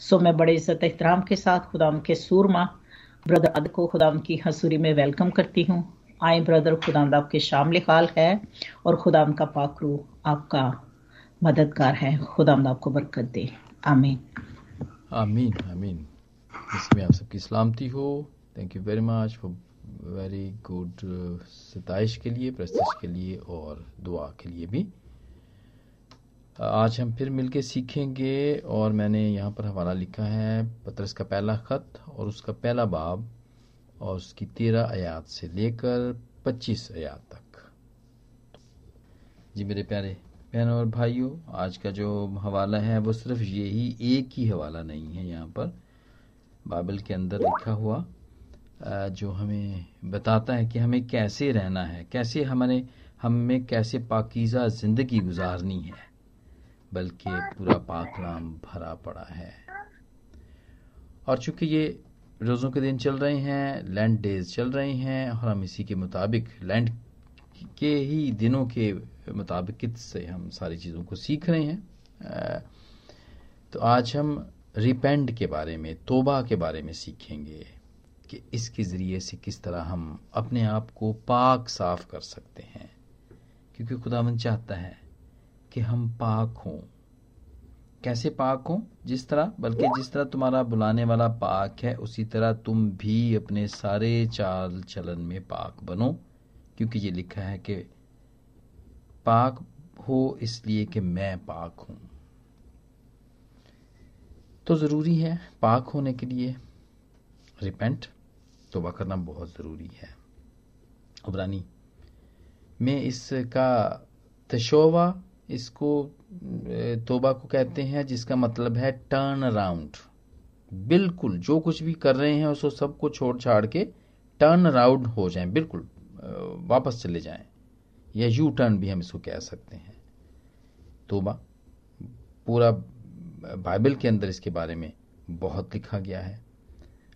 सो मैं बड़े इज़्ज़त एहतराम के साथ खुदाम के सूरमा, ब्रदर अद को खुदाम की हसूरी में वेलकम करती हूँ। आए ब्रदर, खुदाम आपके शामिल हाल है और खुदाम का पाकरू आपका मददगार है। खुदाम आपको बरकत दे। आमीन। आमीन आमीन। इसमें आप सबकी सलामती हो। Thank you very much for very good सताइश के लिए प्रस्तुश के लिए और दुआ के लिए भी। आज हम फिर मिलके सीखेंगे और मैंने यहाँ पर हवाला लिखा है, पत्रस का पहला ख़त और उसका पहला बाब और उसकी तेरह आयात से लेकर पच्चीस आयात तक। जी मेरे प्यारे बहनों और भाइयों, आज का जो हवाला है वो सिर्फ़ यही एक ही हवाला नहीं है यहाँ पर। बाइबल के अंदर लिखा हुआ जो हमें बताता है कि हमें कैसे रहना है, कैसे हमारे, हमें कैसे पाकिज़ा ज़िंदगी गुजारनी है। बल्कि पूरा पाकलाम भरा पड़ा है। और चूँकि ये रोज़ों के दिन चल रहे हैं लैंड डेज़ चल रहे हैं, और हम इसी के मुताबिक लैंड के ही दिनों के मुताबिक से हम सारी चीज़ों को सीख रहे हैं तो आज हम रिपेंड के बारे में, तोबा के बारे में सीखेंगे कि इसके ज़रिए से किस तरह हम अपने आप को पाक साफ़ कर सकते हैं। क्योंकि खुदावन चाहता है कि हम पाक हों। कैसे पाक हों? जिस तरह, बल्कि जिस तरह तुम्हारा बुलाने वाला पाक है, उसी तरह तुम भी अपने सारे चाल चलन में पाक बनो, क्योंकि ये लिखा है कि पाक हो इसलिए कि मैं पाक हूँ। तो ज़रूरी है पाक होने के लिए। रिपेंट, तोबा करना बहुत ज़रूरी है। उबरानी, में इसका तशोवा इसको तोबा को कहते हैं, जिसका मतलब है टर्न अराउंड बिल्कुल, जो कुछ भी कर रहे हैं, उसको सबको छोड़ छाड़ के टर्न अराउंड हो जाए, बिल्कुल वापस चले जाएँ। या यू टर्न भी हम इसको कह सकते हैं। तोबा, पूरा बाइबल के अंदर इसके बारे में बहुत लिखा गया है।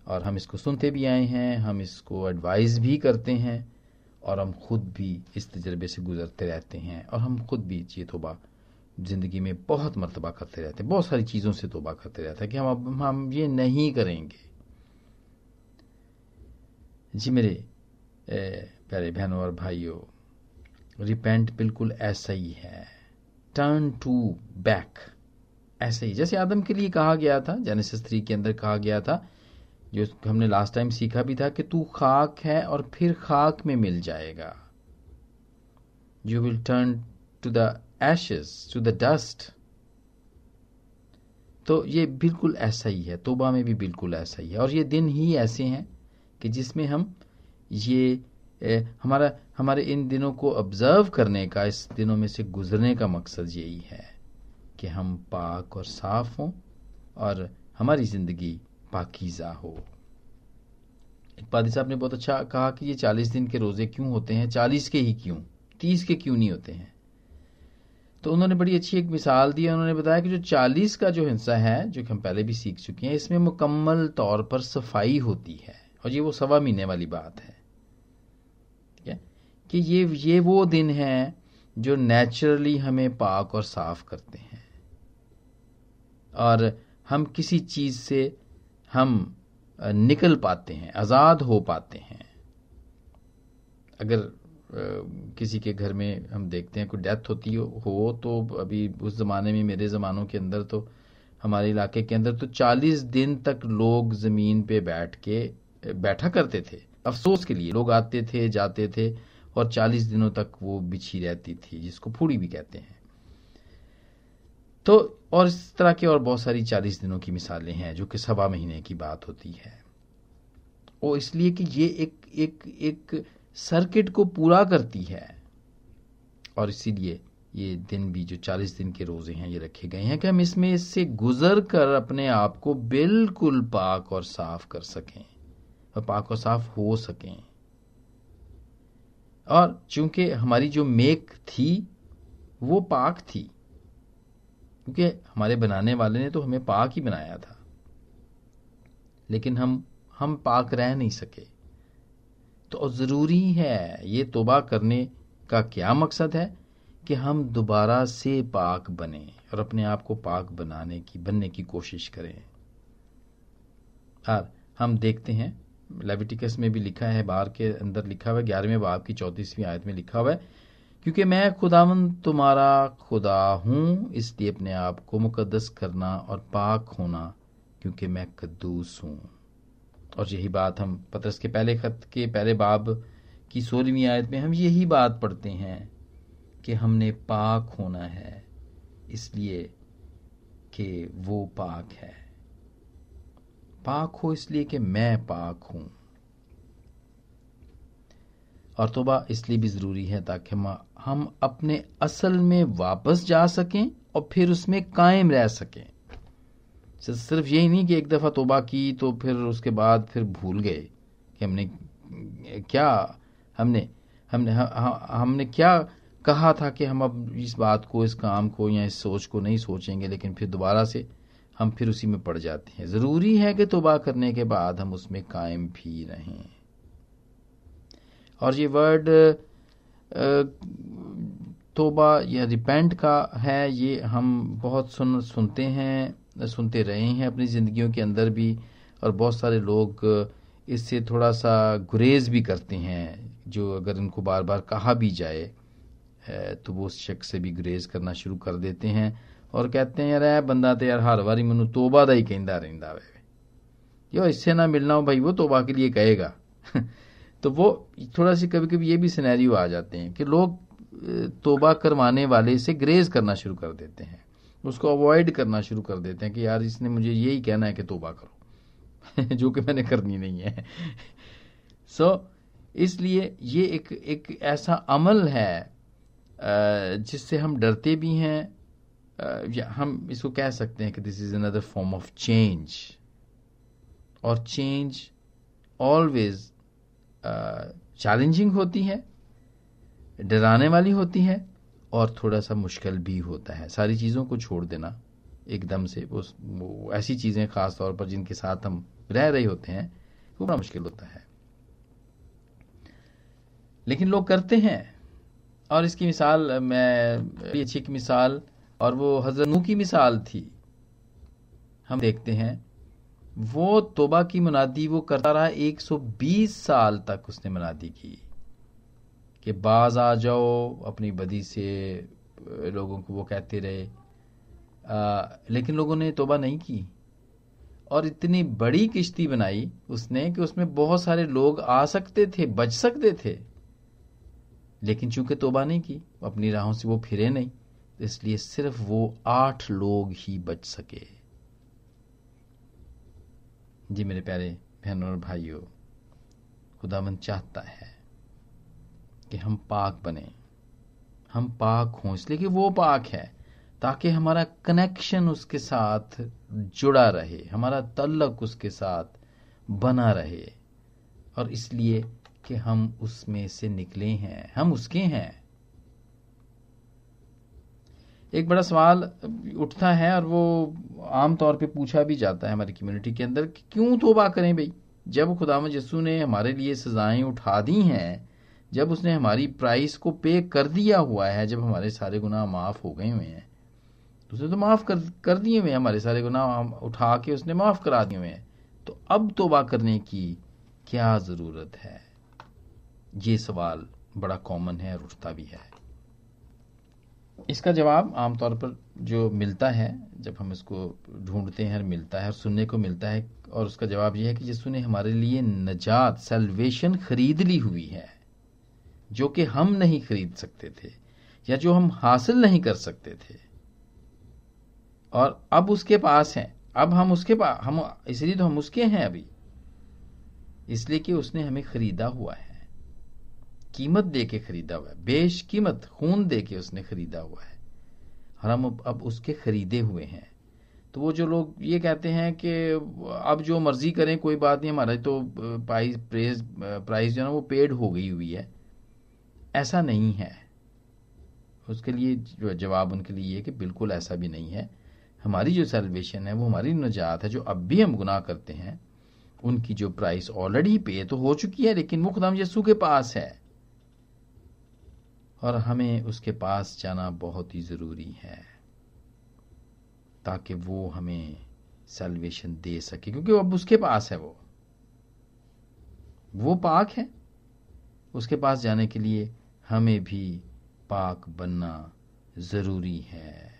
और हम इसको सुनते भी आए हैं, हम इसको एडवाइस भी करते हैं। और हम खुद भी इस तजर्बे से गुजरते रहते हैं और हम खुद भी ये तोबा ज़िंदगी में बहुत मरतबा करते रहते हैं। बहुत सारी चीज़ों से तोबा करते रहते हैं कि हम अब, हम ये नहीं करेंगे। जी मेरे प्यारे बहनों और भाइयों रिपेंट बिल्कुल ऐसा ही है। टर्न टू बैक ऐसे ही। जैसे आदम के लिए कहा गया था जेनेसिस थ्री के अंदर कहा गया था जो हमने लास्ट टाइम सीखा भी था कि तू खाक है और फिर खाक में मिल जाएगा। You will turn to the ashes to the dust तो ये बिल्कुल ऐसा ही है तोबा में भी बिल्कुल ऐसा ही है। और ये दिन ही ऐसे हैं कि जिसमें हम ये ए, हमारा हमारे इन दिनों को ऑब्ज़र्व करने का इस दिनों में से गुजरने का मकसद यही है कि हम पाक और साफ़ हों और हमारी ज़िंदगी पाकिजा हो। इकबादी साहब ने बहुत अच्छा कहा कि ये चालीस दिन के रोज़े क्यों होते हैं? चालीस के ही क्यों? तीस के क्यों नहीं होते हैं? तो उन्होंने बड़ी अच्छी एक मिसाल दी उन्होंने बताया कि जो चालीस का जो हिस्सा है, जो कि हम पहले भी सीख चुके हैं, इसमें मुकम्मल तौर पर सफ़ाई होती है। और ये वो सवा महीने वाली बात है। ठीक है कि ये ये वो दिन है जो नेचुरली हमें पाक और साफ़ करते हैं। और हम किसी चीज़ से हम निकल पाते हैं, आज़ाद हो पाते हैं। अगर किसी के घर में हम देखते हैं कोई डेथ होती हो तो अभी उस ज़माने में, मेरे ज़मानों के अंदर तो हमारे इलाके के अंदर तो 40 दिन तक लोग ज़मीन पे बैठ के बैठा करते थे। अफसोस के लिए लोग आते थे, जाते थे और 40 दिनों तक वो बिछी रहती थी, जिसको फूड़ी भी कहते हैं। तो और इस तरह की और बहुत सारी चालीस दिनों की मिसालें हैं, जो कि सवा महीने की बात होती है। वो इसलिए कि ये एक एक एक सर्किट को पूरा करती है। और इसीलिए ये दिन भी, जो चालीस दिन के रोज़े हैं, ये रखे गए हैं कि हम इसमें इससे गुजर कर अपने आप को बिल्कुल पाक और साफ़ कर सकें, और पाक और साफ़ हो सकें। और चूँकि हमारी जो मेक थी, वो पाक थी क्योंकि हमारे बनाने वाले ने तो हमें पाक ही बनाया था। लेकिन हम हम पाक रह नहीं सके। तो ज़रूरी है ये तोबा करने का क्या मकसद है? कि हम दोबारा से पाक बने और अपने आप को पाक बनाने की, बनने की कोशिश करें। और हम देखते हैं लेविटिकस में भी लिखा है, बार के अंदर लिखा हुआ है, ग्यारहवें बाब की चौतीसवीं आयत में लिखा हुआ है क्योंकि मैं खुदावन तुम्हारा खुदा हूँ, इसलिए अपने आप को मुकदस करना और पाक होना, क्योंकि मैं कद्दूस हूँ। और यही बात हम पत्रस के पहले खत के पहले बाब की सोलहवीं आयत में हम यही बात पढ़ते हैं कि हमने पाक होना है, इसलिए कि वो पाक है। पाक हो इसलिए कि मैं पाक हूँ। और तोबा इसलिए भी ज़रूरी है ताकि हम अपने असल में वापस जा सकें और फिर उसमें कायम रह सकें। सिर्फ़ यही नहीं कि एक दफ़ा तोबा की तो फिर उसके बाद फिर भूल गए कि हमने क्या हमने हमने हमने क्या कहा था कि हम अब इस बात को, इस काम को या इस सोच को नहीं सोचेंगे, लेकिन फिर दोबारा से हम फिर उसी में पड़ जाते हैं। ज़रूरी है कि तोबा करने के बाद हम उसमें कायम भी रहें। और ये वर्ड तोबा, या रिपेंट का है, ये हम बहुत सुन, सुनते हैं, सुनते रहे हैं अपनी ज़िंदगियों के अंदर भी, और बहुत सारे लोग इससे थोड़ा सा गुरेज भी करते हैं, जो अगर इनको बार बार कहा भी जाए तो वो उस शख्स से भी गुरेज करना शुरू कर देते हैं, और कहते हैं यार बंदा तो यार हर बारी मैं तोबा का ही कहता रहा वे। यो इससे ना मिलना हो भाई, वो तोबा के लिए कहेगा। तो वो थोड़ा सी कभी कभी ये भी सिनेरियो आ जाते हैं कि लोग तोबा करवाने वाले से ग्रेज करना शुरू कर देते हैं। उसको अवॉइड करना शुरू कर देते हैं कि यार इसने मुझे यही कहना है कि तोबा करो। जो कि मैंने करनी नहीं है। सो so, इसलिए ये एक एक ऐसा अमल है जिससे हम डरते भी हैं या हम इसको कह सकते हैं कि this is another form of change और चेंज ऑलवेज चैलेंजिंग होती है डराने वाली होती है और थोड़ा सा मुश्किल भी होता है। सारी चीज़ों को छोड़ देना एकदम से वो, वो ऐसी चीज़ें ख़ास तौर पर जिनके साथ हम रह रहे होते हैं वो बड़ा मुश्किल होता है। लेकिन लोग करते हैं। और इसकी मिसाल मैं अच्छी एक मिसाल और वो हज़रत की मिसाल थी। हम देखते हैं वो तोबा की मुनादी वो करता रहा 120 साल तक उसने मुनादी की। कि बाज आ जाओ अपनी बदी से लोगों को वो कहते रहे। आ, लेकिन लोगों ने तोबा नहीं की। और इतनी बड़ी किश्ती बनाई उसने कि उसमें बहुत सारे लोग आ सकते थे बच सकते थे। लेकिन चूँकि तोबा नहीं की अपनी राहों से वो फिरे नहीं इसलिए सिर्फ़ वो आठ लोग ही बच सके। जी मेरे प्यारे बहनों और भाइयों खुदामंद चाहता है कि हम पाक बने। हम पाक हों, इसलिए कि वो पाक है, ताकि हमारा कनेक्शन उसके साथ जुड़ा रहे, हमारा तल्लक उसके साथ बना रहे, और इसलिए कि हम उसमें से निकले हैं, हम उसके हैं। एक बड़ा सवाल उठता है और वो आम तौर पे पूछा भी जाता है हमारी कम्युनिटी के अंदर कि क्यों तोबा करें भाई? जब खुदा यसू ने हमारे लिए सजाएँ उठा दी हैं, जब उसने हमारी प्राइस को पे कर दिया हुआ है, जब हमारे सारे गुनाह माफ़ हो गए हुए हैं तो उसने तो माफ़ कर कर दिए हुए हमारे सारे गुनाह उठा के उसने माफ़ करा दिए हुए हैं। तो अब तोबा करने की क्या ज़रूरत है? ये सवाल बड़ा कॉमन है और उठता भी है। इसका जवाब आमतौर पर जो मिलता है, जब हम इसको ढूंढते हैं और मिलता है और सुनने को मिलता है, और उसका जवाब यह है कि यीशु ने हमारे लिए नजात सेल्वेशन खरीद ली हुई है, जो कि हम नहीं खरीद सकते थे, या जो हम हासिल नहीं कर सकते थे। और अब उसके पास है। अब हम उसके पास हम, इसलिए तो हम उसके हैं अभी। इसलिए कि उसने हमें खरीदा हुआ है। कीमत दे के खरीदा हुआ है बेश कीमत खून दे के उसने खरीदा हुआ है। और हम अब उसके खरीदे हुए हैं। तो वो जो लोग ये कहते हैं कि अब जो मर्ज़ी करें, कोई बात नहीं, हमारा तो प्राइस, प्रेस प्राइस जो है ना, वो पेड हो गई हुई है। ऐसा नहीं है। उसके लिए जो जवाब उनके लिए ये कि बिल्कुल ऐसा भी नहीं है। हमारी जो सेलिब्रेशन है, वो हमारी नजात है, जो अब भी हम गुनाह करते हैं, उनकी जो प्राइस ऑलरेडी पे तो हो चुकी है, लेकिन वो खुदाम यसू के पास है। और हमें उसके पास जाना बहुत ही ज़रूरी है, ताकि वो हमें सेल्वेशन दे सके, क्योंकि अब उसके पास है वो। वो पाक है। उसके पास जाने के लिए हमें भी पाक बनना ज़रूरी है।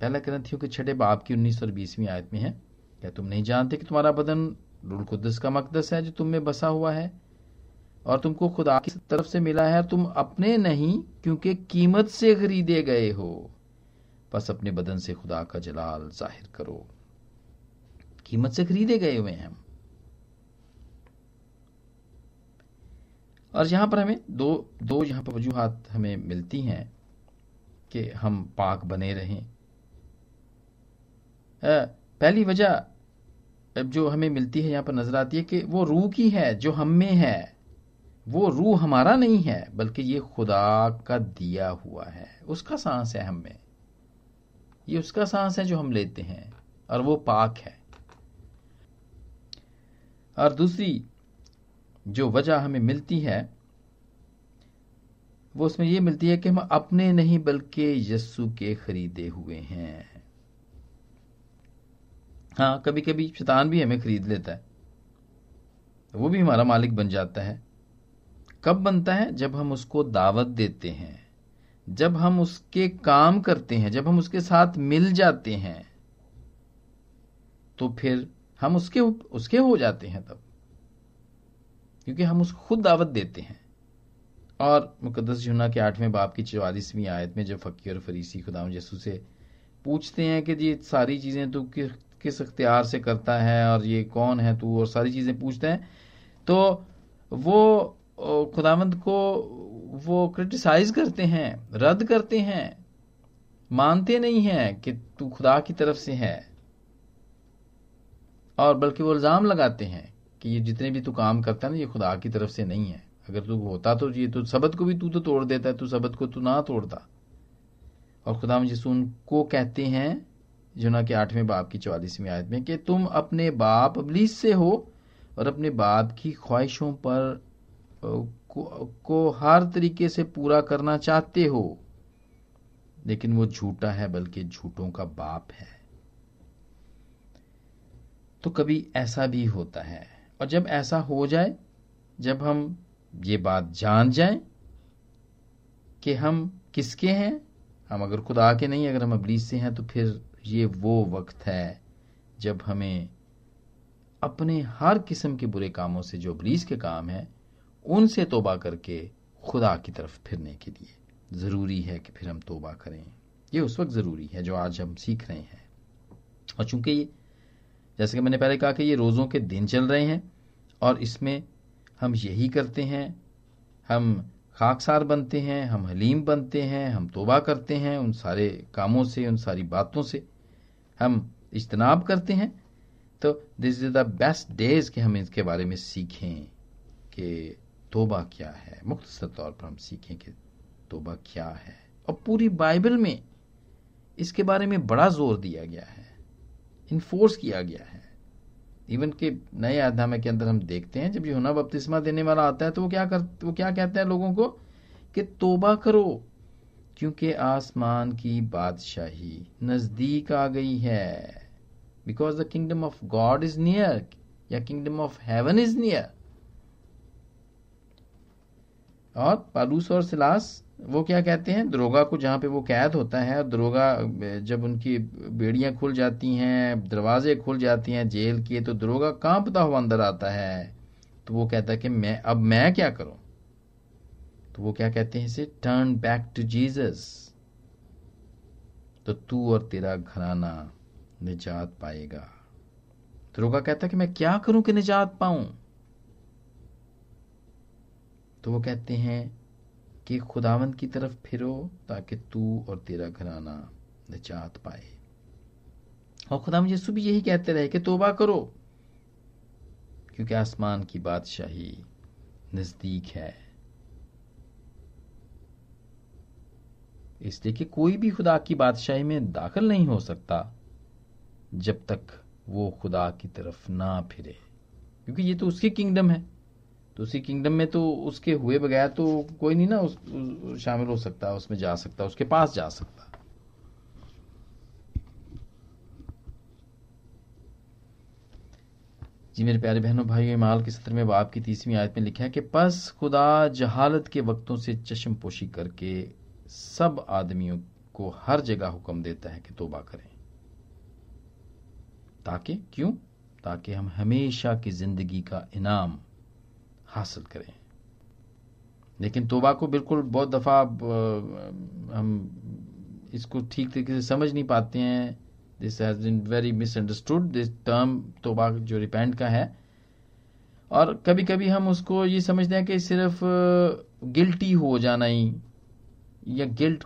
पहला ग्रंथियों के छठे बाप की उन्नीस और बीसवीं आयत में है, क्या तुम नहीं जानते कि तुम्हारा बदन रुल कुदस का मकदस है जो तुम में बसा हुआ है? और तुमको खुदा की तरफ़ से मिला है तुम अपने नहीं, क्योंकि कीमत से खरीदे गए हो। बस अपने बदन से खुदा का जलाल ज़ाहिर करो। कीमत से खरीदे गए हुए हैं हम। और यहाँ पर हमें दो दो यहाँ पर वजूहत हमें मिलती हैं कि हम पाक बने रहें। पहली वजह जो हमें मिलती है यहाँ पर नज़र आती है कि वो रूह की है, जो हम में है। वो रूह हमारा नहीं है, बल्कि ये खुदा का दिया हुआ है। उसका सांस है हम। में ये उसका सांस है जो हम लेते हैं, और वो पाक है। और दूसरी जो वजह हमें मिलती है, वो उसमें ये मिलती है कि हम अपने नहीं, बल्कि यस्सु के खरीदे हुए हैं। हाँ कभी कभी शैतान भी हमें खरीद लेता है। वो भी हमारा मालिक बन जाता है। कब बनता है? जब हम उसको दावत देते हैं। जब हम उसके काम करते हैं जब हम उसके साथ मिल जाते हैं तो फिर हम उसके उसके हो जाते हैं तब। क्योंकि हम उसको खुद दावत देते हैं। और मुकदस जुना के आठवें बाप की चौवालीसवीं आयत में जब फकीर और फरीसी खुदा यसू से पूछते हैं कि ये सारी चीज़ें तू कि, किस अख्तियार से करता है और ये कौन है तू? और सारी चीज़ें पूछते हैं तो वो खुदावंद को वो क्रिटिसाइज करते हैं, रद्द करते हैं, मानते नहीं हैं कि तू खुदा की तरफ़ से है। और बल्कि वो इल्ज़ाम लगाते हैं कि ये जितने भी तू काम करता है ना, ये खुदा की तरफ़ से नहीं है। अगर तू होता तो ये तो सबत को भी तू तो तोड़ देता है तू सबत को तू ना तोड़ता। और खुदा यसू उनको कहते हैं जुना के आठवें बाप की चौवालीसवीं आयत में, कि तुम अपने बाप अबलीस से हो और अपने बाप की ख्वाहिशों पर को, को हर तरीके से पूरा करना चाहते हो लेकिन वो झूठा है बल्कि झूठों का बाप है। तो कभी ऐसा भी होता है। और जब ऐसा हो जाए जब हम ये बात जान जाए कि हम किसके हैं हम अगर खुदा के नहीं अगर हम अबलीस से हैं तो फिर ये वो वक्त है जब हमें अपने हर किस्म के बुरे कामों से जो अबलीस के काम है उनसे तोबा करके खुदा की तरफ़ फिरने के लिए। ज़रूरी है कि फिर हम तोबा करें। ये उस वक्त ज़रूरी है जो आज हम सीख रहे हैं। और चूँकि ये जैसे कि मैंने पहले कहा कि ये रोज़ों के दिन चल रहे हैं और इसमें हम यही करते हैं, हम खाकसार बनते हैं, हम हलीम बनते हैं, हम तोबा करते हैं उन सारे कामों से, उन सारी बातों से, हम इज्तनाब करते हैं तो this is the best days कि हम इसके बारे में सीखें कि तोबा क्या है? मुख्तर तौर पर हम सीखें कि तोबा क्या है। और पूरी बाइबल में इसके बारे में बड़ा ज़ोर दिया गया है। इन्फोर्स किया गया है। इवन के नए आध्यात्म के अंदर हम देखते हैं, जब यूना बपतिस्मा देने वाला आता है तो वो क्या कर, वो क्या कहते हैं लोगों को? कि तोबा करो, क्योंकि आसमान की बादशाही नज़दीक आ गई है। Because the kingdom of God is near या kingdom of heaven is near और पालूस और सिलास, वो क्या कहते हैं? दरोगा को जहाँ पे वो कैद होता है दरोगा, जब उनकी बेड़ियाँ खुल जाती हैं, दरवाजे खुल जाती हैं जेल के तो दरोगा कांपता हुआ अंदर आता है। तो वो कहता है कि मैं, अब मैं क्या करूँ? तो वो क्या कहते हैं इसे? टर्न बैक टू जीसस तो तू और तेरा घराना निजात पाएगा। दरोगा कहता है कि मैं क्या करूँ कि निजात पाऊँ? तो वो कहते हैं कि खुदावंत की तरफ़ फिरो ताकि तू और तेरा घराना निजात पाए। और खुदा यसु भी यही कहते रहे कि तोबा करो, क्योंकि आसमान की बादशाही नज़दीक है। इसलिए कि कोई भी खुदा की बादशाही में दाखिल नहीं हो सकता, जब तक वो खुदा की तरफ़ ना फिरे, क्योंकि ये तो उसकी किंगडम है। तो उसी किंगडम में तो उसके हुए बगैर तो कोई नहीं ना उस, शामिल हो सकता उसमें जा सकता उसके पास जा सकता। जी मेरे प्यारे बहनों भाइयों इमाल के सत्र में बाप की तीसवीं आयत में लिखा है कि बस खुदा जहालत के वक्तों से चश्म पोशी करके सब आदमियों को हर जगह हुक्म देता है कि तोबा करें। ताकि क्यों? ताकि हम हमेशा की ज़िंदगी का इनाम हासिल करें। लेकिन तोबा को बिल्कुल बहुत दफ़ा हम इसको ठीक तरीके से समझ नहीं पाते हैं। This has been very misunderstood this term तोबा जो रिपेंट का है। और कभी कभी हम उसको ये समझते हैं कि सिर्फ़ गिल्टी हो जाना ही, या गिल्ट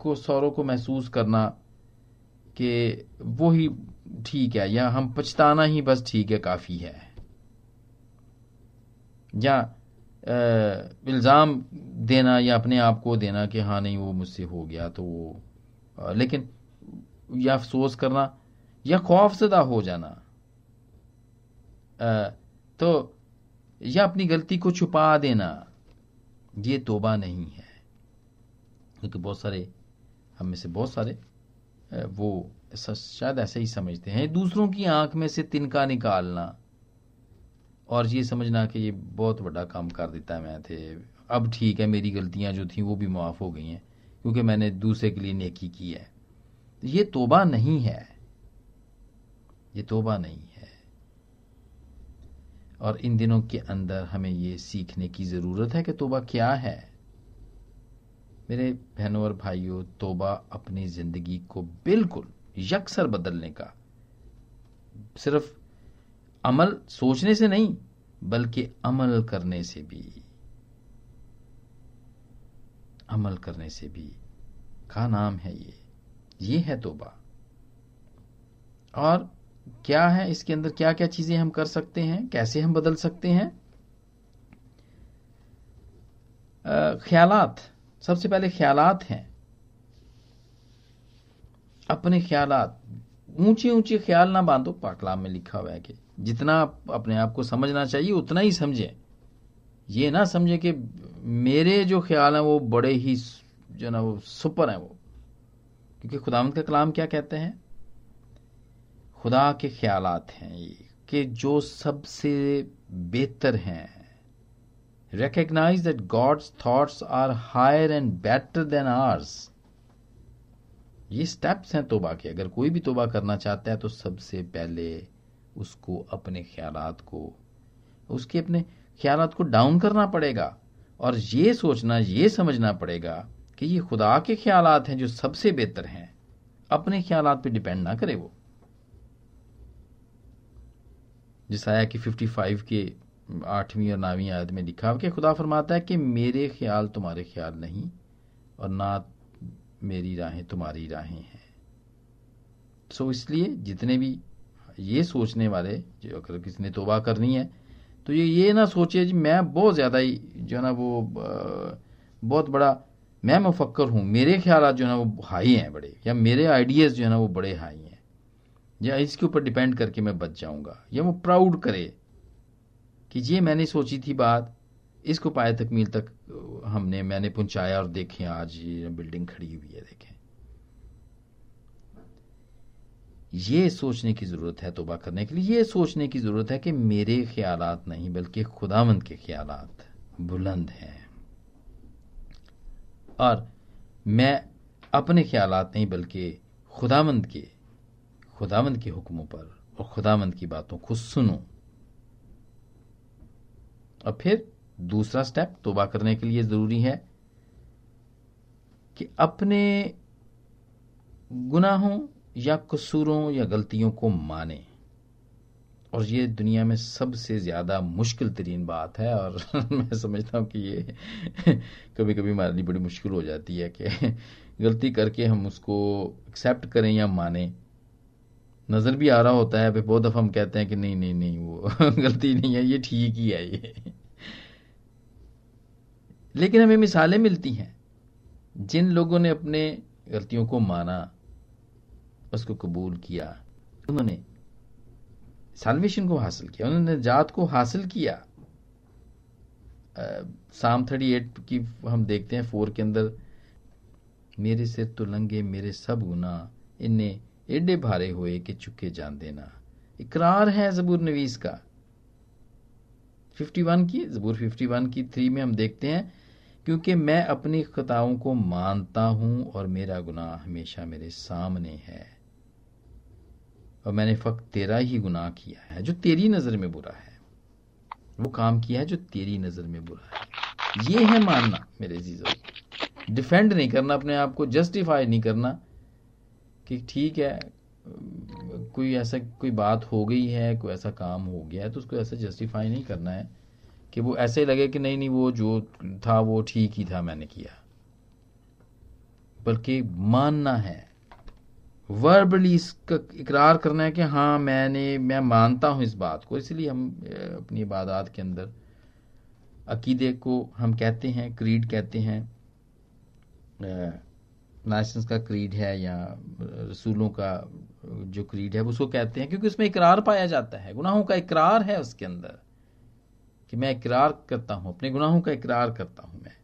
को सौरों को महसूस करना कि वो ही ठीक है, या हम पछताना ही बस ठीक है, काफ़ी है। या इल्ज़ाम देना या अपने आप को देना कि हाँ नहीं, वो मुझसे हो गया तो वो लेकिन या अफसोस करना या खौफजदा हो जाना। तो या अपनी गलती को छुपा देना, ये तोबा नहीं है। क्योंकि बहुत सारे, हम में से बहुत सारे वो शायद ऐसे ही समझते हैं। दूसरों की आँख में से तिनका निकालना और ये समझना कि ये बहुत बड़ा काम कर देता है मैं थे। अब ठीक है, मेरी गलतियाँ जो थी वो भी माफ़ हो गई हैं, क्योंकि मैंने दूसरे के लिए नेकी की है। ये तोबा नहीं है। ये तोबा नहीं है। और इन दिनों के अंदर हमें ये सीखने की ज़रूरत है कि तोबा क्या है। मेरे बहनों और भाइयों, तोबा अपनी ज़िंदगी को बिल्कुल यकसर बदलने का, सिर्फ़ अमल सोचने से नहीं, बल्कि अमल करने से भी। अमल करने से भी। का नाम है ये। ये है तोबा। और क्या है इसके अंदर क्या क्या चीज़ें हम कर सकते हैं, कैसे हम बदल सकते हैं? ख्यालात। सबसे पहले ख्यालात हैं। अपने ख्यालात। ऊँचे ऊँचे ख्याल ना बांधो पाकलाम में लिखा हुआ है कि जितना अपने आप को समझना चाहिए, उतना ही समझे। ये ना समझे कि मेरे जो ख्याल हैं वो बड़े ही जो ना, वो सुपर हैं वो। क्योंकि खुदावंत का कलाम क्या कहते हैं? खुदा के ख्याल हैं ये, कि जो सबसे बेहतर हैं। Recognise that God's thoughts are higher and better than ours ये स्टेप्स हैं तोबा के। अगर कोई भी तोबा करना चाहता है तो सबसे पहले उसको अपने ख्यालात को, उसके अपने ख्यालात को डाउन करना पड़ेगा और ये सोचना, ये समझना पड़ेगा कि ये खुदा के ख्यालात हैं जो सबसे बेहतर हैं। अपने ख्यालात पे डिपेंड ना करे वो। जिस आया कि 55 के आठवीं और नौवीं आयत में लिखा कि खुदा फरमाता है कि मेरे ख्याल तुम्हारे ख्याल नहीं और ना मेरी राहें तुम्हारी राहें हैं? सो इसलिए जितने भी ये सोचने वाले, जो अगर किसी ने तोबा करनी है तो ये ये ना सोचे जी, मैं बहुत ज़्यादा ही, जो है ना वो बहुत बड़ा, मैं मुफक्र हूँ। मेरे ख्याल जो है ना वो हाई हैं बड़े, या मेरे आइडियाज़ जो है ना वो बड़े हाई हैं। या इसके ऊपर डिपेंड करके मैं बच जाऊँगा, या वो प्राउड करे कि ये मैंने सोची थी बात, इसको पाए तकमील तक हमने, मैंने पहुँचाया और देखें आज ये बिल्डिंग खड़ी हुई है, देखें। ये सोचने की ज़रूरत है तोबा करने के लिए। ये सोचने की ज़रूरत है कि मेरे ख्याल नहीं, बल्कि खुदावंद के ख्याल बुलंद हैं। और मैं अपने ख्याल नहीं, बल्कि खुदावंद के खुदावंद के हुक्मों पर और खुदावंद की बातों को सुनूं। और फिर दूसरा स्टेप तोबा करने के लिए ज़रूरी है कि अपने गुनाहों या कसूरों या गलतियों को माने। और ये दुनिया में सबसे ज़्यादा मुश्किल तरीन बात है, और मैं समझता हूँ कि ये कभी कभी हमारे लिए बड़ी मुश्किल हो जाती है कि गलती करके हम उसको एक्सेप्ट करें या माने। नज़र भी आ रहा होता है बहुत दफ़ा हम कहते हैं कि नहीं नहीं नहीं, वो गलती नहीं है, ये ठीक ही है ये। लेकिन हमें मिसालें मिलती हैं, जिन लोगों ने अपने गलतियों को माना। उसको कबूल किया। उन्होंने सालवेशन को हासिल किया। उन्होंने जात को हासिल किया। साम थर्टी एट की हम देखते हैं फोर के अंदर, मेरे सिर तो लंगे मेरे सब गुना इन्हें एडे भारे हुए कि चुके जान देना। इकरार है जबूर नवीस का। 51 की, जबूर 51 की थ्री में हम देखते हैं, क्योंकि मैं अपनी खताओं को मानता हूँ और मेरा गुनाह हमेशा मेरे सामने है। और मैंने फक्त तेरा ही गुनाह किया है, जो तेरी नज़र में बुरा है। वो काम किया है जो तेरी नज़र में बुरा है। ये है मानना, मेरे जीजो डिफेंड नहीं करना, अपने आप को जस्टिफाई नहीं करना कि ठीक है, कोई ऐसा, कोई बात हो गई है, कोई ऐसा काम हो गया है तो उसको ऐसा जस्टिफाई नहीं करना है कि वो ऐसे लगे कि नहीं नहीं, वो जो था, वो ठीक ही था, मैंने किया। बल्कि मानना है वर्बली इसका इकरार करना है कि हाँ मैंने, मैं मानता हूँ इस बात को। इसलिए हम अपनी इबादत के अंदर अकीदे को हम कहते हैं क्रीड कहते हैं। नाशंस का क्रीड है या रसूलों का जो क्रीड है, उसको कहते हैं, क्योंकि उसमें इकरार पाया जाता है। गुनाहों का इकरार है उसके अंदर कि मैं इकरार करता हूँ, अपने गुनाहों का इकरार करता हूँ मैं।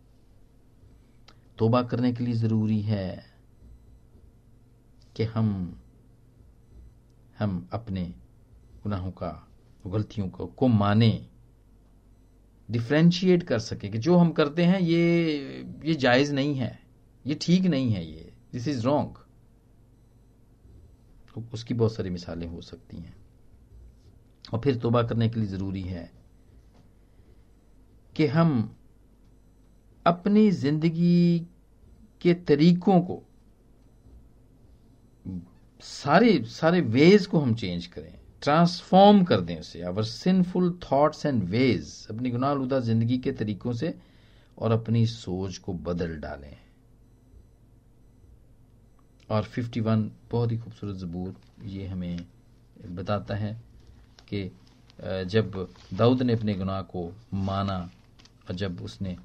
तोबा करने के लिए ज़रूरी है। कि हम हम अपने गुनाहों का, गलतियों को को माने डिफ्रेंशिएट कर सके कि जो हम करते हैं, ये ये जायज़ नहीं है, ये ठीक नहीं है ये दिस इज़ रॉन्ग उसकी बहुत सारी मिसालें हो सकती हैं। और फिर तोबा करने के लिए ज़रूरी है कि हम अपनी ज़िंदगी के तरीकों को सारे सारे वेज को हम चेंज करें ट्रांसफॉर्म कर दें उसे। Our sinful thoughts and ways अपनी गुनाहलुदा ज़िंदगी के तरीकों से और अपनी सोच को बदल डालें। और 51 बहुत ही खूबसूरत ज़बूर ये हमें बताता है कि जब दाऊद ने अपने गुनाह को माना और जब उसने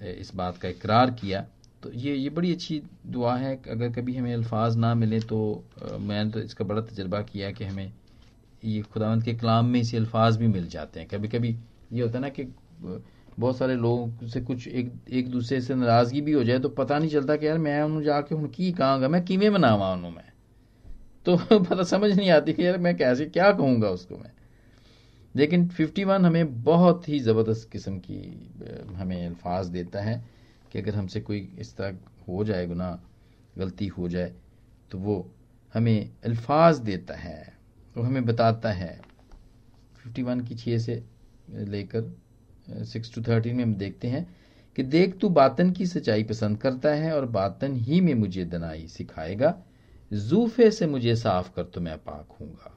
इस बात का इकरार किया तो ये ये बड़ी अच्छी दुआ है। अगर कभी हमें अल्फाज ना मिले तो मैंने तो इसका बड़ा तजर्बा किया कि हमें ये खुदावंत के कलाम में इसे अल्फाज भी मिल जाते हैं। कभी कभी ये होता है ना कि बहुत सारे लोगों से कुछ एक एक दूसरे से नाराज़गी भी हो जाए तो पता नहीं चलता कि यार मैं उन्होंने जाके हूँ की कहांगा मैं किमें बनावा उन्होंने मैं? तो पता समझ नहीं आती कि यार मैं कैसे, क्या कहूँगा उसको मैं? लेकिन 51 हमें बहुत ही ज़बरदस्त किस्म की हमें अल्फाज देता है। कि अगर हमसे कोई इस तरह हो जाए गुना गलती हो जाए तो वो हमें अल्फाज देता है, वो हमें बताता है। 51 की छः से लेकर सिक्स टू थर्टीन में हम देखते हैं कि देख तू बातन की सच्चाई पसंद करता है और बातन ही में मुझे दनाई सिखाएगा, जूफे से मुझे साफ़ कर तो मैं पाक हूँगा।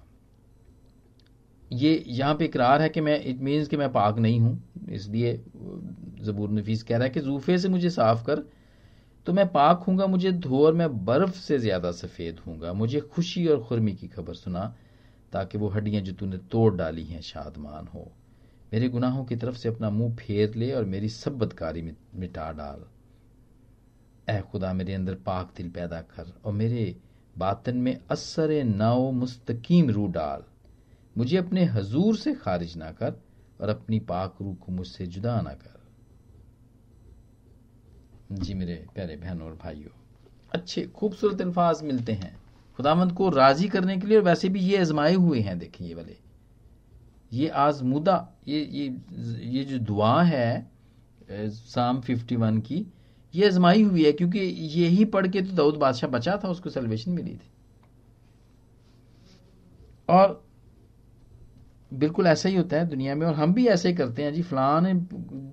ये यहाँ पे इकरार है कि मैं इट मीन्स कि मैं पाक नहीं हूँ। इसलिए जबूर नफीस कह रहा है कि जूफे से मुझे साफ़ कर तो मैं पाक हूँगा, मुझे धो और मैं बर्फ़ से ज़्यादा सफ़ेद हूँगा। मुझे खुशी और खुरमी की खबर सुना, ताकि वो हड्डियाँ जो तूने तोड़ डाली हैं, शादमान हो। मेरे गुनाहों की तरफ़ से अपना मुँह फेर ले और मेरी सब बदकारी मिटा डाल। ए खुदा, मेरे अंदर पाक दिल पैदा कर और मेरे बातन में असर नौ मुस्तकीम रू डाल। मुझे अपने हजूर से खारिज ना कर और अपनी पाक रूह को मुझसे जुदा ना कर। जी मेरे प्यारे बहनों और भाइयों, अच्छे खूबसूरत अल्फाज मिलते हैं। खुदामंद को राज़ी करने के लिए और वैसे भी ये आजमाए हुए हैं देखिए ये वाले। ये आजमुदा, ये ये ये जो दुआ है साम 51 की, ये आजमाई हुई है क्योंकि ये ही पढ़ के तो दाऊद बादशाह बचा था, उसको सेलिब्रेशन मिली थी। और बिल्कुल ऐसा ही होता है दुनिया में, और हम भी ऐसे करते हैं। जी, फलां ने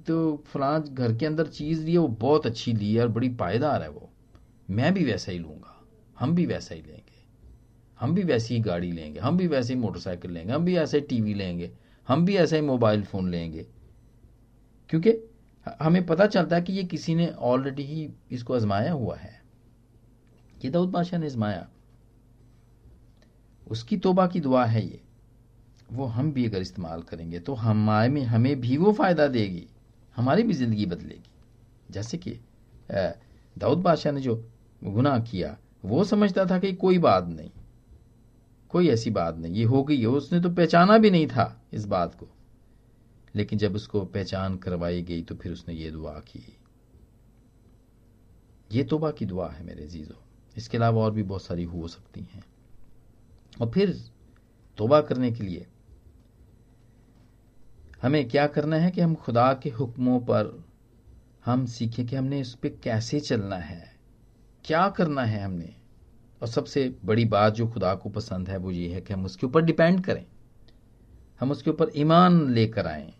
तो फलां घर के अंदर चीज़ ली है, वो बहुत अच्छी ली है और बड़ी पायदार है वो। मैं भी वैसा ही लूँगा। हम भी वैसा ही लेंगे। हम भी वैसी ही गाड़ी लेंगे। हम भी वैसे ही मोटरसाइकिल लेंगे। हम भी ऐसे टीवी लेंगे। हम भी ऐसे ही मोबाइल फ़ोन लेंगे। क्योंकि हमें पता चलता है कि ये किसी ने ऑलरेडी ही इसको आजमाया हुआ है। ये दाऊद बादशाह ने आजमाया। उसकी तोबा की दुआ है ये। वो हम भी अगर इस्तेमाल करेंगे तो हमारे में, हमें भी वो फ़ायदा देगी, हमारी भी ज़िंदगी बदलेगी। जैसे कि दाऊद बादशाह ने जो गुनाह किया, वो समझता था कि कोई बात नहीं, कोई ऐसी बात नहीं, ये हो गई है, उसने तो पहचाना भी नहीं था इस बात को। लेकिन जब उसको पहचान करवाई गई तो फिर उसने ये दुआ की। ये तोबा की दुआ है मेरे जीजो इसके अलावा और भी बहुत सारी हो सकती हैं। और फिर तोबा करने के लिए हमें क्या करना है कि हम खुदा के हुक्मों पर हम सीखें कि हमने इस पर कैसे चलना है, क्या करना है हमने। और सबसे बड़ी बात जो खुदा को पसंद है वो ये है कि हम उसके ऊपर डिपेंड करें, हम उसके ऊपर ईमान लेकर आए।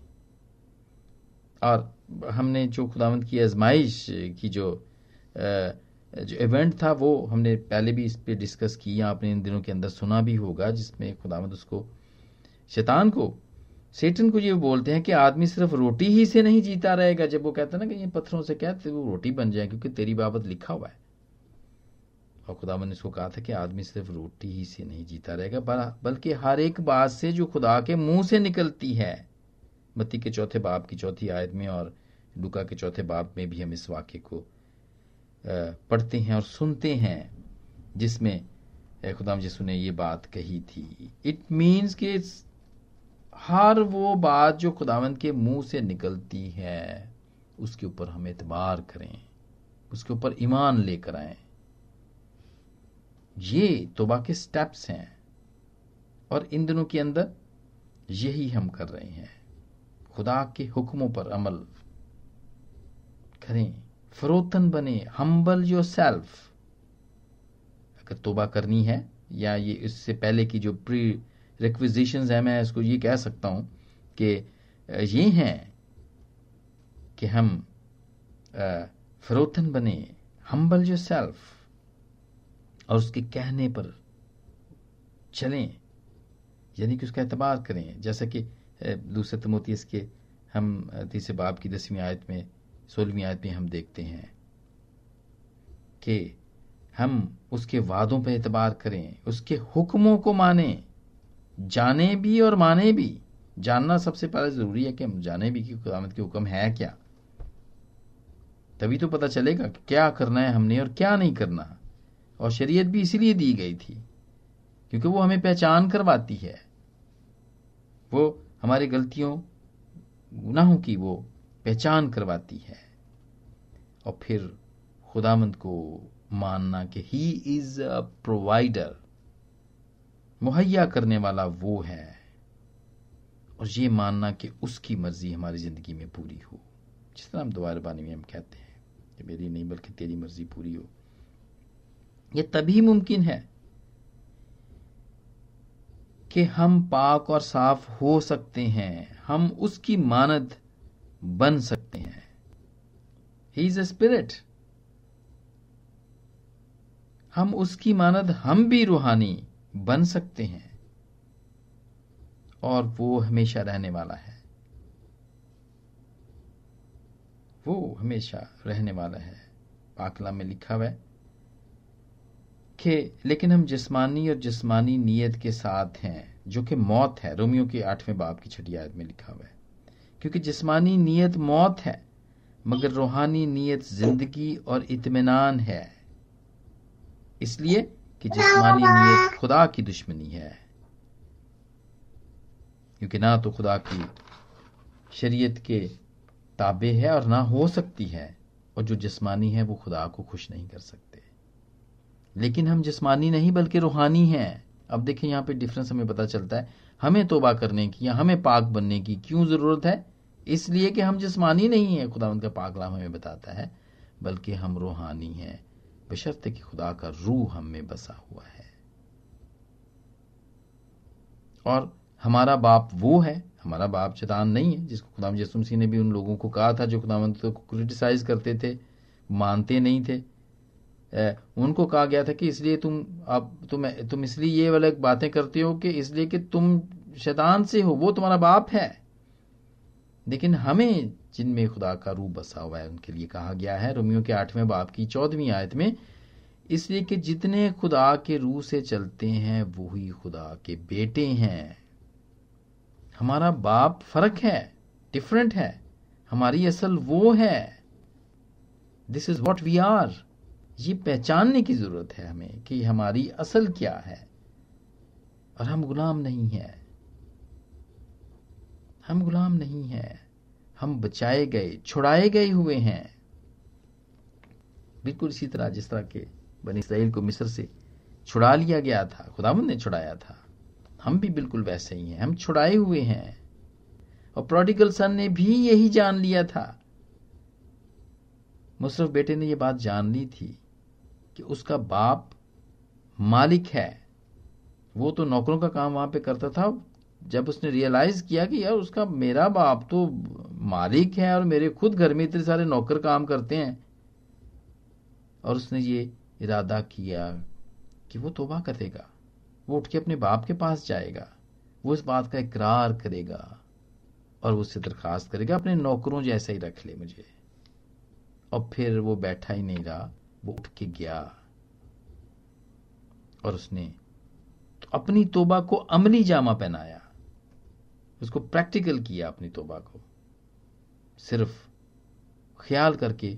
और हमने जो खुदावंत की आजमाइश की जो जो इवेंट था वो हमने पहले भी इस पर डिस्कस किया, आपने इन दिनों के अंदर सुना भी होगा, जिसमें खुदावंत उसको शैतान को सेटन को ये बोलते हैं कि आदमी सिर्फ़ रोटी ही से नहीं जीता रहेगा। जब वो कहता है ना कि ये पत्थरों से कहते वो रोटी बन जाए, क्योंकि तेरी बाबत लिखा हुआ है। और खुदा ने इसको कहा था कि आदमी सिर्फ़ रोटी ही से नहीं जीता रहेगा बल्कि हर एक बात से जो खुदा के मुँह से निकलती है। बत्ती के चौथे बाप की चौथी आयत में और लुका के चौथे बाप में भी हम इस वाक्य को पढ़ते हैं और सुनते हैं, जिसमें खुदाम यसु ने ये बात कही थी। इट मीन्स कि हर वो बात जो खुदावंत के मुँह से निकलती है, उसके ऊपर हम एतबार करें, उसके ऊपर ईमान लेकर आए। ये तोबा के स्टेप्स हैं और इन दिनों के अंदर यही हम कर रहे हैं। खुदा के हुक्मों पर अमल करें, फरोतन बने हम्बल योर सेल्फ अगर तोबा करनी है या ये इससे पहले की जो प्री रिक्विजिशन है, मैं इसको ये कह सकता हूँ कि ये हैं कि हम फरोतन बने हम्बल योर सेल्फ और उसके कहने पर चलें, यानी कि उसका एतबार करें। जैसा कि दूसरे तमोती इसके हम तीसरे बाप की दसवीं आयत में, सोलहवीं आयत में हम देखते हैं कि हम उसके वादों पर एतबार करें, उसके हुक्मों को माने। जाने भी और माने भी। जानना सबसे पहले ज़रूरी है कि हम जाने भी कि खुदामत के हुक्म है क्या। तभी तो पता चलेगा कि क्या करना है हमने और क्या नहीं करना। और शरीयत भी इसीलिए दी गई थी, क्योंकि वो हमें पहचान करवाती है। वो हमारी गलतियों, गुनाहों की वो पहचान करवाती है। और फिर खुदामंद को मानना कि ही इज़ अ प्रोवाइडर मुहैया करने वाला वो है और ये मानना कि उसकी मर्ज़ी हमारी ज़िंदगी में पूरी हो। जिस तरह हम दोबारा बानी में हम कहते हैं कि मेरी नहीं बल्कि तेरी मर्ज़ी पूरी हो। यह तभी मुमकिन है कि हम पाक और साफ़ हो सकते हैं, हम उसकी मानद बन सकते हैं। ही इज़ अ स्पिरिट हम उसकी मानद, हम भी रूहानी। बन सकते हैं और वो हमेशा रहने वाला है। वो हमेशा रहने वाला है, पाकला में लिखा हुआ कि, लेकिन हम जिस्मानी और जिस्मानी नीयत के साथ हैं, जो कि मौत है, रोमियो के आठवें बाप की छठी आयत में लिखा हुआ है। क्योंकि जिस्मानी नीयत मौत है, मगर रूहानी नीयत ज़िंदगी और इतमान है। इसलिए कि जिस्मानी नीयत खुदा की दुश्मनी है। क्योंकि ना तो खुदा की शरीयत के ताबे है और ना हो सकती है, और जो जिस्मानी है वो खुदा को खुश नहीं कर सकते। लेकिन हम जिस्मानी नहीं, बल्कि रूहानी हैं। अब देखें, यहाँ पे डिफरेंस हमें पता चलता है, हमें तोबा करने की या हमें पाक बनने की क्यों ज़रूरत है? इसलिए कि हम जिस्मानी नहीं है, खुदा उनका पाकलाम हमें बताता है, बल्कि हम रूहानी हैं। बशर्ते कि खुदा का रूह हम में बसा हुआ है। और हमारा बाप वो है, हमारा बाप चेतान नहीं है, जिसको खुदाम यसुमसी ने भी उन लोगों को कहा था जो खुदावंत को क्रिटिसाइज करते थे, मानते नहीं थे। उनको कहा गया था कि इसलिए तुम अब तुम तुम इसलिए ये वाले बातें करते हो कि इसलिए कि तुम शैतान से हो, वो तुम्हारा बाप है। लेकिन हमें जिनमें खुदा का रूप बसा हुआ है, उनके लिए कहा गया है। रोमियो के आठवें बाप की चौदहवीं आयत में, इसलिए कि जितने खुदा के रूह से चलते हैं वो ही खुदा के बेटे हैं। हमारा बाप फ़र्क है डिफरेंट है। हमारी असल वो है। This is what we are ये पहचानने की ज़रूरत है हमें कि हमारी असल क्या है। और हम गुलाम नहीं हैं। हम गुलाम नहीं हैं। हम बचाए गए, छुड़ाए गए हुए हैं। बिल्कुल इसी तरह जिस तरह के बनी इसराइल को मिस्र से छुड़ा लिया गया था खुदावन ने छुड़ाया था। हम भी बिल्कुल वैसे ही हैं, हम छुड़ाए हुए हैं। और प्रोडिकल सन ने भी यही जान लिया था। मुशरफ बेटे ने यह बात जान ली थी कि उसका बाप मालिक है। वो तो नौकरों का काम वहाँ पे करता था जब उसने रियलाइज़ किया कि यार उसका मेरा बाप तो मालिक है और मेरे खुद घर में इतने सारे नौकर काम करते हैं। और उसने ये इरादा किया कि वो तोबा करेगा, वो उठ के अपने बाप के पास जाएगा, वो इस बात का इकरार करेगा और वो उससे दरखास्त करेगा, अपने नौकरों जैसा ही रख ले मुझे। और फिर वो बैठा ही नहीं रहा, वो उठ के गया। और उसने अपनी तोबा को अमली जामा पहनाया। उसको प्रैक्टिकल किया अपनी तोबा को। सिर्फ़ ख्याल करके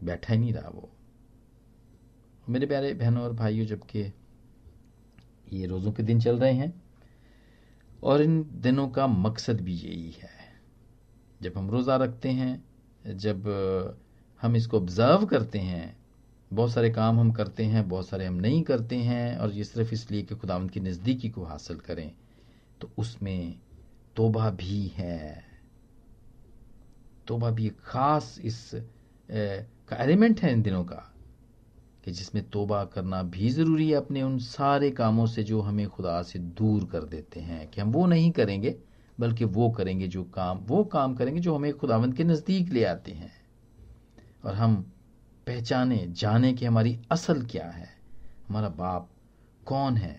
बैठा ही नहीं रहा वो। मेरे प्यारे बहनों और भाइयों, जबकि ये रोज़ों के दिन चल रहे हैं, और इन दिनों का मकसद भी यही है। जब हम रोज़ा रखते हैं, जब हम इसको ऑब्ज़र्व करते हैं, बहुत सारे काम हम करते हैं, बहुत सारे हम नहीं करते हैं, और ये सिर्फ़ इसलिए कि खुदावंत की नज़दीकी को हासिल करें तो उसमें तोबा भी है। तोबा भी ख़ास इस का एलिमेंट है इन दिनों का, कि जिसमें तोबा करना भी ज़रूरी है अपने उन सारे कामों से जो हमें खुदा से दूर कर देते हैं, कि हम वो नहीं करेंगे, बल्कि वो करेंगे जो काम, वो काम करेंगे जो हमें खुदावंत के नज़दीक ले आते हैं। और हम पहचाने, जाने कि हमारी असल क्या है, हमारा बाप कौन है,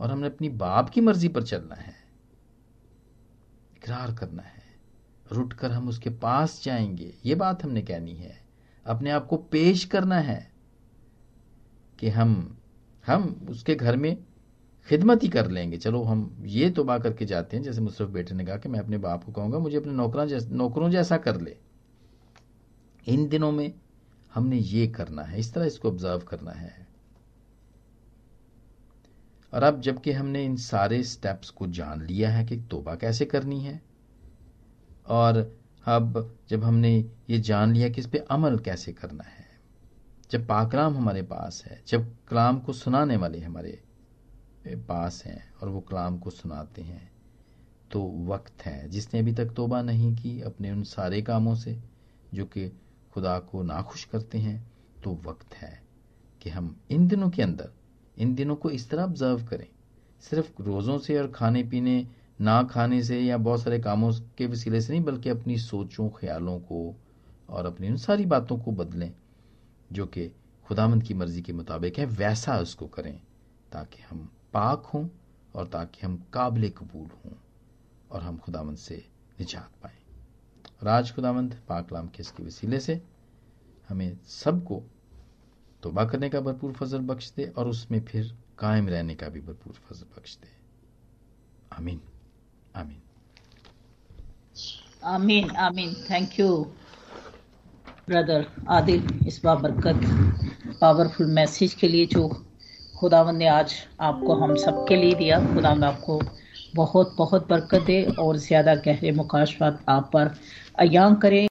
और हमने अपनी बाप की मर्ज़ी पर चलना है। इकरार करना है। रुट कर हम उसके पास जाएँगे। ये बात हमने कहनी है। अपने आप को पेश करना है कि हम हम उसके घर में खिदमत ही कर लेंगे। चलो हम ये तो बा करके जाते हैं। जैसे मुशरफ बेटे ने कहा कि मैं अपने बाप को कहूँगा मुझे अपने नौकरा जैस, नौकरों जैसा कर ले। इन दिनों में हमने ये करना है इस तरह इसको ऑब्ज़र्व करना है। और अब जबकि हमने इन सारे स्टेप्स को जान लिया है कि तोबा कैसे करनी है, और अब जब हमने ये जान लिया कि इस पर अमल कैसे करना है, जब पाकलाम हमारे पास है, जब कलाम को सुनाने वाले हमारे पास हैं और वो कलाम को सुनाते हैं तो वक्त है। जिसने अभी तक तोबा नहीं की अपने उन सारे कामों से, जो कि खुदा को नाखुश करते हैं तो वक्त है कि हम इन दिनों के अंदर इन दिनों को इस तरह ऑब्ज़र्व करें। सिर्फ़ रोज़ों से और खाने पीने, ना खाने से या बहुत सारे कामों के वसीले से नहीं, बल्कि अपनी सोचों, ख्यालों को और अपनी उन सारी बातों को बदलें, जो कि खुदामंद की मर्ज़ी के मुताबिक है। वैसा उसको करें, ताकि हम पाक हों और ताकि हम काबिल कबूल हों और हम खुदामंद से निजात पाएँ। राज खुदामंद पाकलाम के इसके वसीले से हमें सबको तोबा करने का भरपूर फजल बख्श दे और उसमें फिर कायम रहने का भी भरपूर फजल बख्श दे। आमीन। आमीन। आमीन आमीन। थैंक यू ब्रदर आदिल, इस बाबरकत पावरफुल मैसेज के लिए जो खुदावन ने आज आपको हम सबके लिए दिया। खुदा आपको बहुत बहुत बरकत दे और ज़्यादा गहरे मुकाशवात आप पर अयां करें।